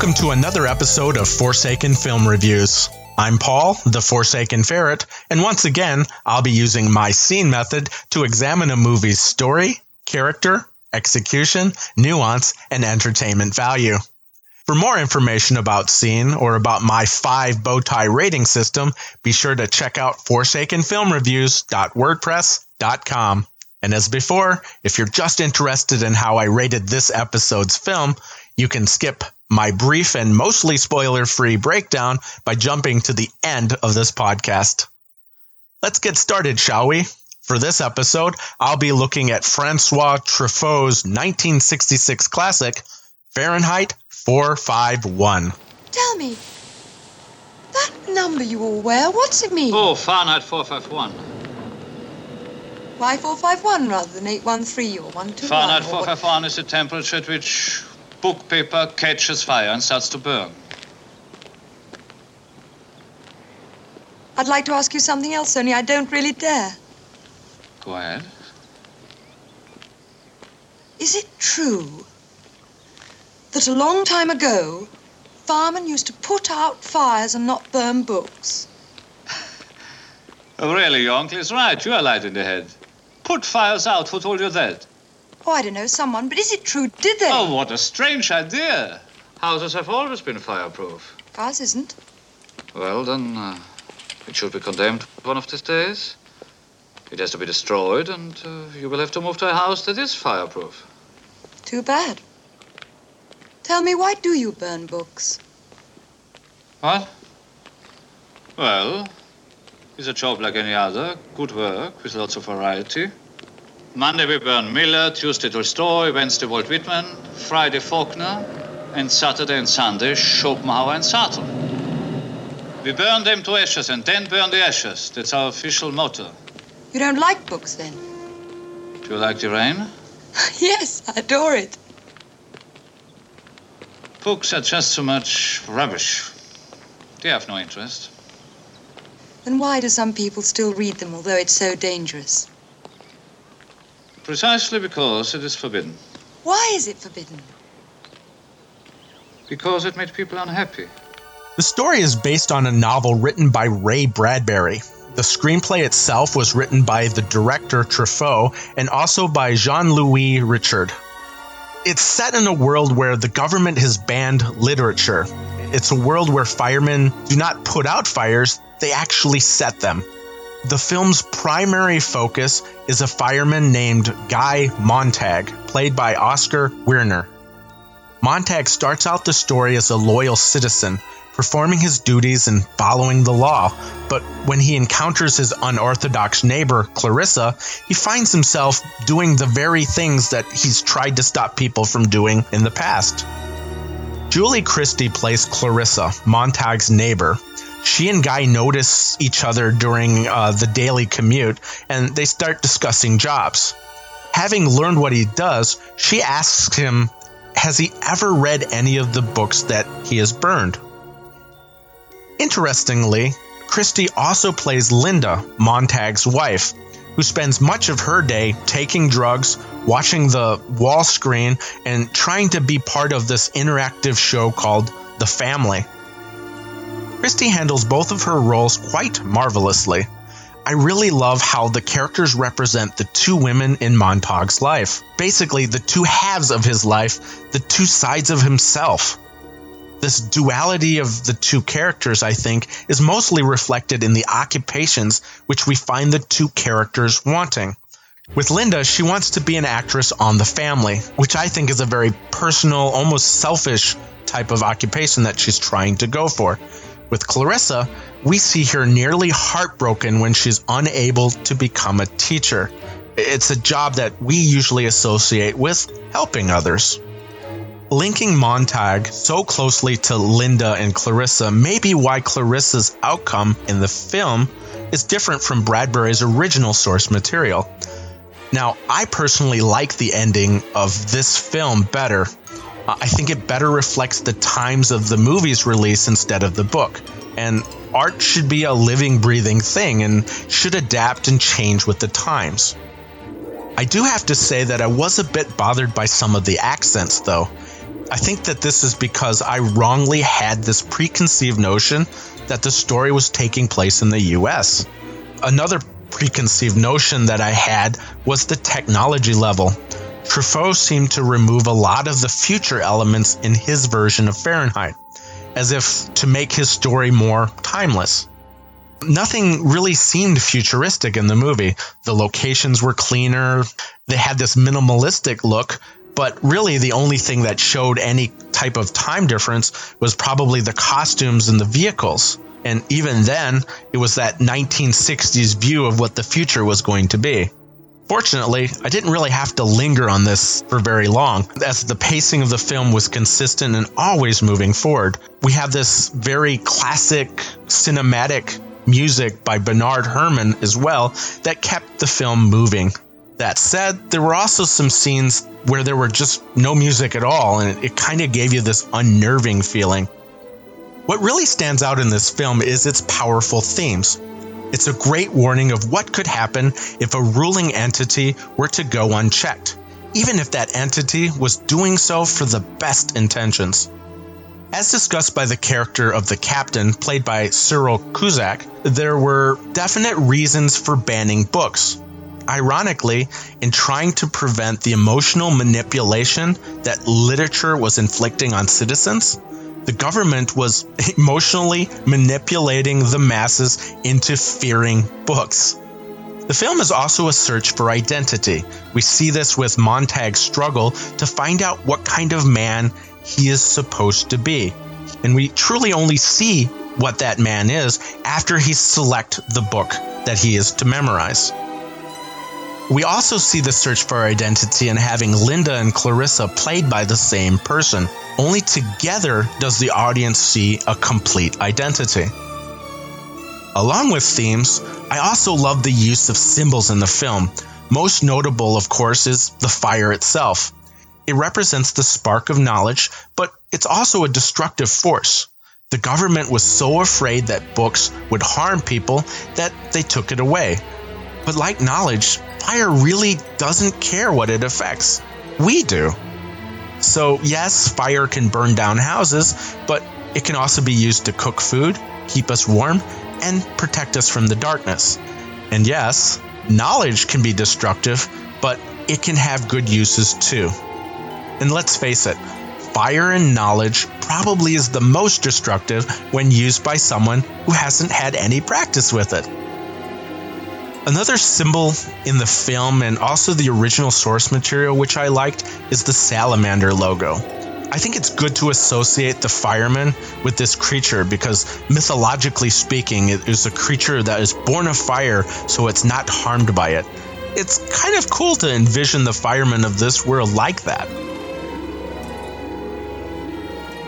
Welcome to another episode of Forsaken Film Reviews. I'm Paul, the Forsaken Ferret, and once again, I'll be using my scene method to examine a movie's story, character, execution, nuance, and entertainment value. For more information about Scene or about my five bow tie rating system, be sure to check out forsakenfilmreviews.wordpress.com. And as before, if you're just interested in how I rated this episode's film, you can skip my brief and mostly spoiler free breakdown by jumping to the end of this podcast. Let's get started, shall we? For this episode, I'll be looking at Francois Truffaut's 1966 classic, Fahrenheit 451. Tell me, that number you all wear, what's it mean? Oh, Fahrenheit 451. Why 451 rather than 813 or 121? Fahrenheit 451 is the temperature at which book paper catches fire and starts to burn. I'd like to ask you something else, only I don't really dare. Go ahead. Is it true that a long time ago, firemen used to put out fires and not burn books? Oh, really, your uncle is right. You are light in the head. Put fires out. Who told you that? Oh, I don't know, someone, but is it true? Did they? Oh, what a strange idea. Houses have always been fireproof. Ours isn't. Well, then, uh, it should be condemned one of these days. It has to be destroyed, and uh, you will have to move to a house that is fireproof. Too bad. Tell me, why do you burn books? What? Well, it's a job like any other. Good work with lots of variety. Monday we burn Miller, Tuesday Tolstoy, Wednesday Walt Whitman, Friday Faulkner, and Saturday and Sunday Schopenhauer and Sartre. We burn them to ashes and then burn the ashes. That's our official motto. You don't like books then? Do you like the rain? yes, I adore it. Books are just so much rubbish. They have no interest. Then why do some people still read them, although it's so dangerous? Precisely because it is forbidden. Why is it forbidden? Because it made people unhappy. The story is based on a novel written by Ray Bradbury. The screenplay itself was written by the director Truffaut and also by Jean Louis Richard. It's set in a world where the government has banned literature. It's a world where firemen do not put out fires, they actually set them. The film's primary focus is a fireman named Guy Montag, played by Oskar Werner. Montag starts out the story as a loyal citizen, performing his duties and following the law. But when he encounters his unorthodox neighbor, Clarissa, he finds himself doing the very things that he's tried to stop people from doing in the past. Julie Christie plays Clarissa, Montag's neighbor. She and Guy notice each other during uh, the daily commute and they start discussing jobs. Having learned what he does, she asks him, Has he ever read any of the books that he has burned? Interestingly, Christie also plays Linda, Montag's wife, who spends much of her day taking drugs, watching the wall screen, and trying to be part of this interactive show called The Family. Christie handles both of her roles quite marvelously. I really love how the characters represent the two women in Montag's life. Basically, the two halves of his life, the two sides of himself. This duality of the two characters, I think, is mostly reflected in the occupations which we find the two characters wanting. With Linda, she wants to be an actress on the family, which I think is a very personal, almost selfish type of occupation that she's trying to go for. With Clarissa, we see her nearly heartbroken when she's unable to become a teacher. It's a job that we usually associate with helping others. Linking Montag so closely to Linda and Clarissa may be why Clarissa's outcome in the film is different from Bradbury's original source material. Now, I personally like the ending of this film better. I think it better reflects the times of the movie's release instead of the book. And art should be a living, breathing thing and should adapt and change with the times. I do have to say that I was a bit bothered by some of the accents, though. I think that this is because I wrongly had this preconceived notion that the story was taking place in the US. Another preconceived notion that I had was the technology level. Truffaut seemed to remove a lot of the future elements in his version of Fahrenheit, as if to make his story more timeless. Nothing really seemed futuristic in the movie. The locations were cleaner, they had this minimalistic look, but really the only thing that showed any type of time difference was probably the costumes and the vehicles. And even then, it was that 1960s view of what the future was going to be. Fortunately, I didn't really have to linger on this for very long, as the pacing of the film was consistent and always moving forward. We have this very classic cinematic music by Bernard Herrmann as well that kept the film moving. That said, there were also some scenes where there were just no music at all, and it, it kind of gave you this unnerving feeling. What really stands out in this film is its powerful themes. It's a great warning of what could happen if a ruling entity were to go unchecked, even if that entity was doing so for the best intentions. As discussed by the character of the captain, played by Cyril Cusack, there were definite reasons for banning books. Ironically, in trying to prevent the emotional manipulation that literature was inflicting on citizens, the government was emotionally manipulating the masses into fearing books. The film is also a search for identity. We see this with Montag's struggle to find out what kind of man he is supposed to be. And we truly only see what that man is after he select the book that he is to memorize. We also see the search for identity in having Linda and Clarissa played by the same person. Only together does the audience see a complete identity. Along with themes, I also love the use of symbols in the film. Most notable, of course, is the fire itself. It represents the spark of knowledge, but it's also a destructive force. The government was so afraid that books would harm people that they took it away. But like knowledge, fire really doesn't care what it affects. We do. So, yes, fire can burn down houses, but it can also be used to cook food, keep us warm, and protect us from the darkness. And yes, knowledge can be destructive, but it can have good uses too. And let's face it, fire and knowledge probably is the most destructive when used by someone who hasn't had any practice with it. Another symbol in the film and also the original source material, which I liked, is the salamander logo. I think it's good to associate the fireman with this creature because, mythologically speaking, it is a creature that is born of fire, so it's not harmed by it. It's kind of cool to envision the firemen of this world like that.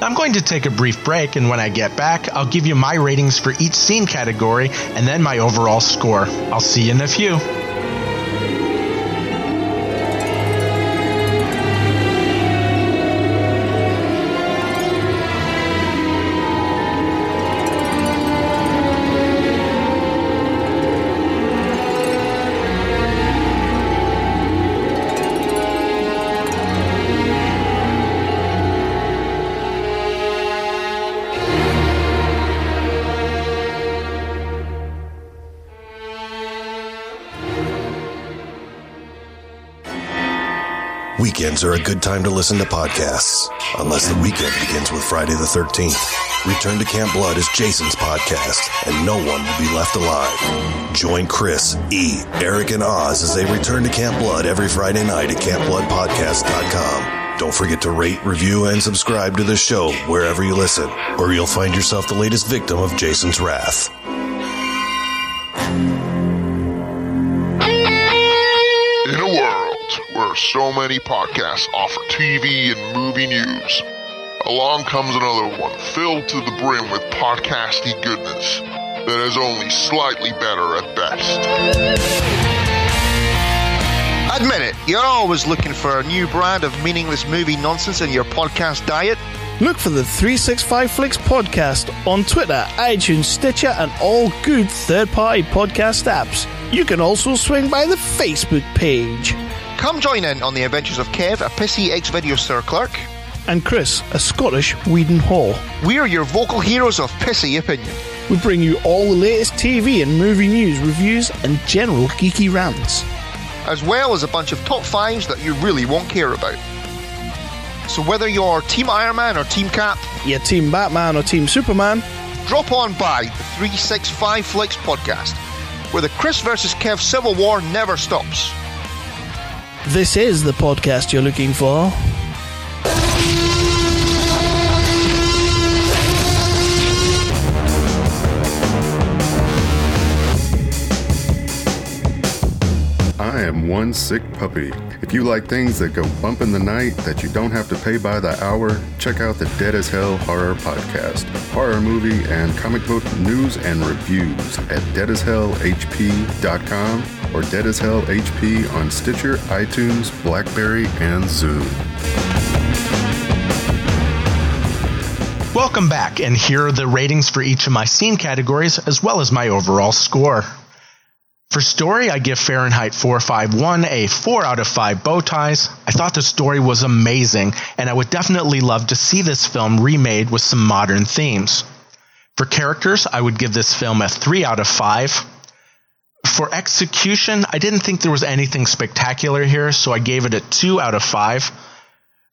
I'm going to take a brief break, and when I get back, I'll give you my ratings for each scene category and then my overall score. I'll see you in a few. Weekends are a good time to listen to podcasts, unless the weekend begins with Friday the 13th. Return to Camp Blood is Jason's podcast, and no one will be left alive. Join Chris, E, Eric, and Oz as they return to Camp Blood every Friday night at CampBloodPodcast.com. Don't forget to rate, review, and subscribe to the show wherever you listen, or you'll find yourself the latest victim of Jason's wrath. So many podcasts offer TV and movie news, along comes another one filled to the brim with podcasty goodness that is only slightly better at best. Admit it, you're always looking for a new brand of meaningless movie nonsense in your podcast diet. Look for the 365 Flicks podcast on Twitter, iTunes, Stitcher, and all good third party podcast apps. You can also swing by the Facebook page. Come join in on the adventures of Kev, a pissy ex video store clerk, and Chris, a Scottish Whedon Hall. We're your vocal heroes of pissy opinion. We bring you all the latest TV and movie news, reviews, and general geeky rants. as well as a bunch of top fives that you really won't care about. So whether you're Team Iron Man or Team Cap, Your Team Batman or Team Superman, drop on by the 365 Flicks podcast, where the Chris versus Kev Civil War never stops. This is the podcast you're looking for. I am one sick puppy. If you like things that go bump in the night that you don't have to pay by the hour, check out the Dead as Hell Horror Podcast. Horror movie and comic book news and reviews at deadashellhp.com or Dead as Hell HP on Stitcher, iTunes, Blackberry, and Zune. Welcome back, and here are the ratings for each of my scene categories as well as my overall score. For story, I give Fahrenheit 451 a 4 out of 5 bow ties. I thought the story was amazing, and I would definitely love to see this film remade with some modern themes. For characters, I would give this film a 3 out of 5. For execution, I didn't think there was anything spectacular here, so I gave it a 2 out of 5.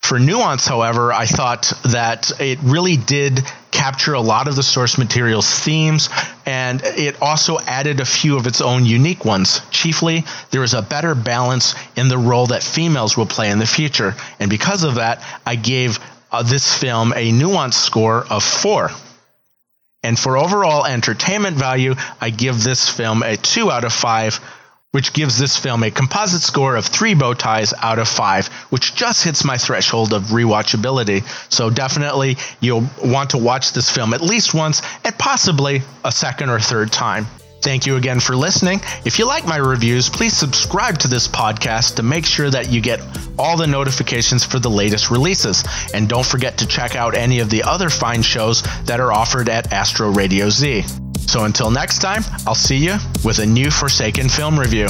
For nuance, however, I thought that it really did capture a lot of the source material's themes, and it also added a few of its own unique ones. Chiefly, there is a better balance in the role that females will play in the future, and because of that, I gave uh, this film a nuance score of 4. And for overall entertainment value, I give this film a 2 out of 5 which gives this film a composite score of three bow ties out of five, which just hits my threshold of rewatchability. So definitely you'll want to watch this film at least once and possibly a second or third time. Thank you again for listening. If you like my reviews, please subscribe to this podcast to make sure that you get all the notifications for the latest releases. And don't forget to check out any of the other fine shows that are offered at Astro Radio Z. So until next time, I'll see you with a new Forsaken film review.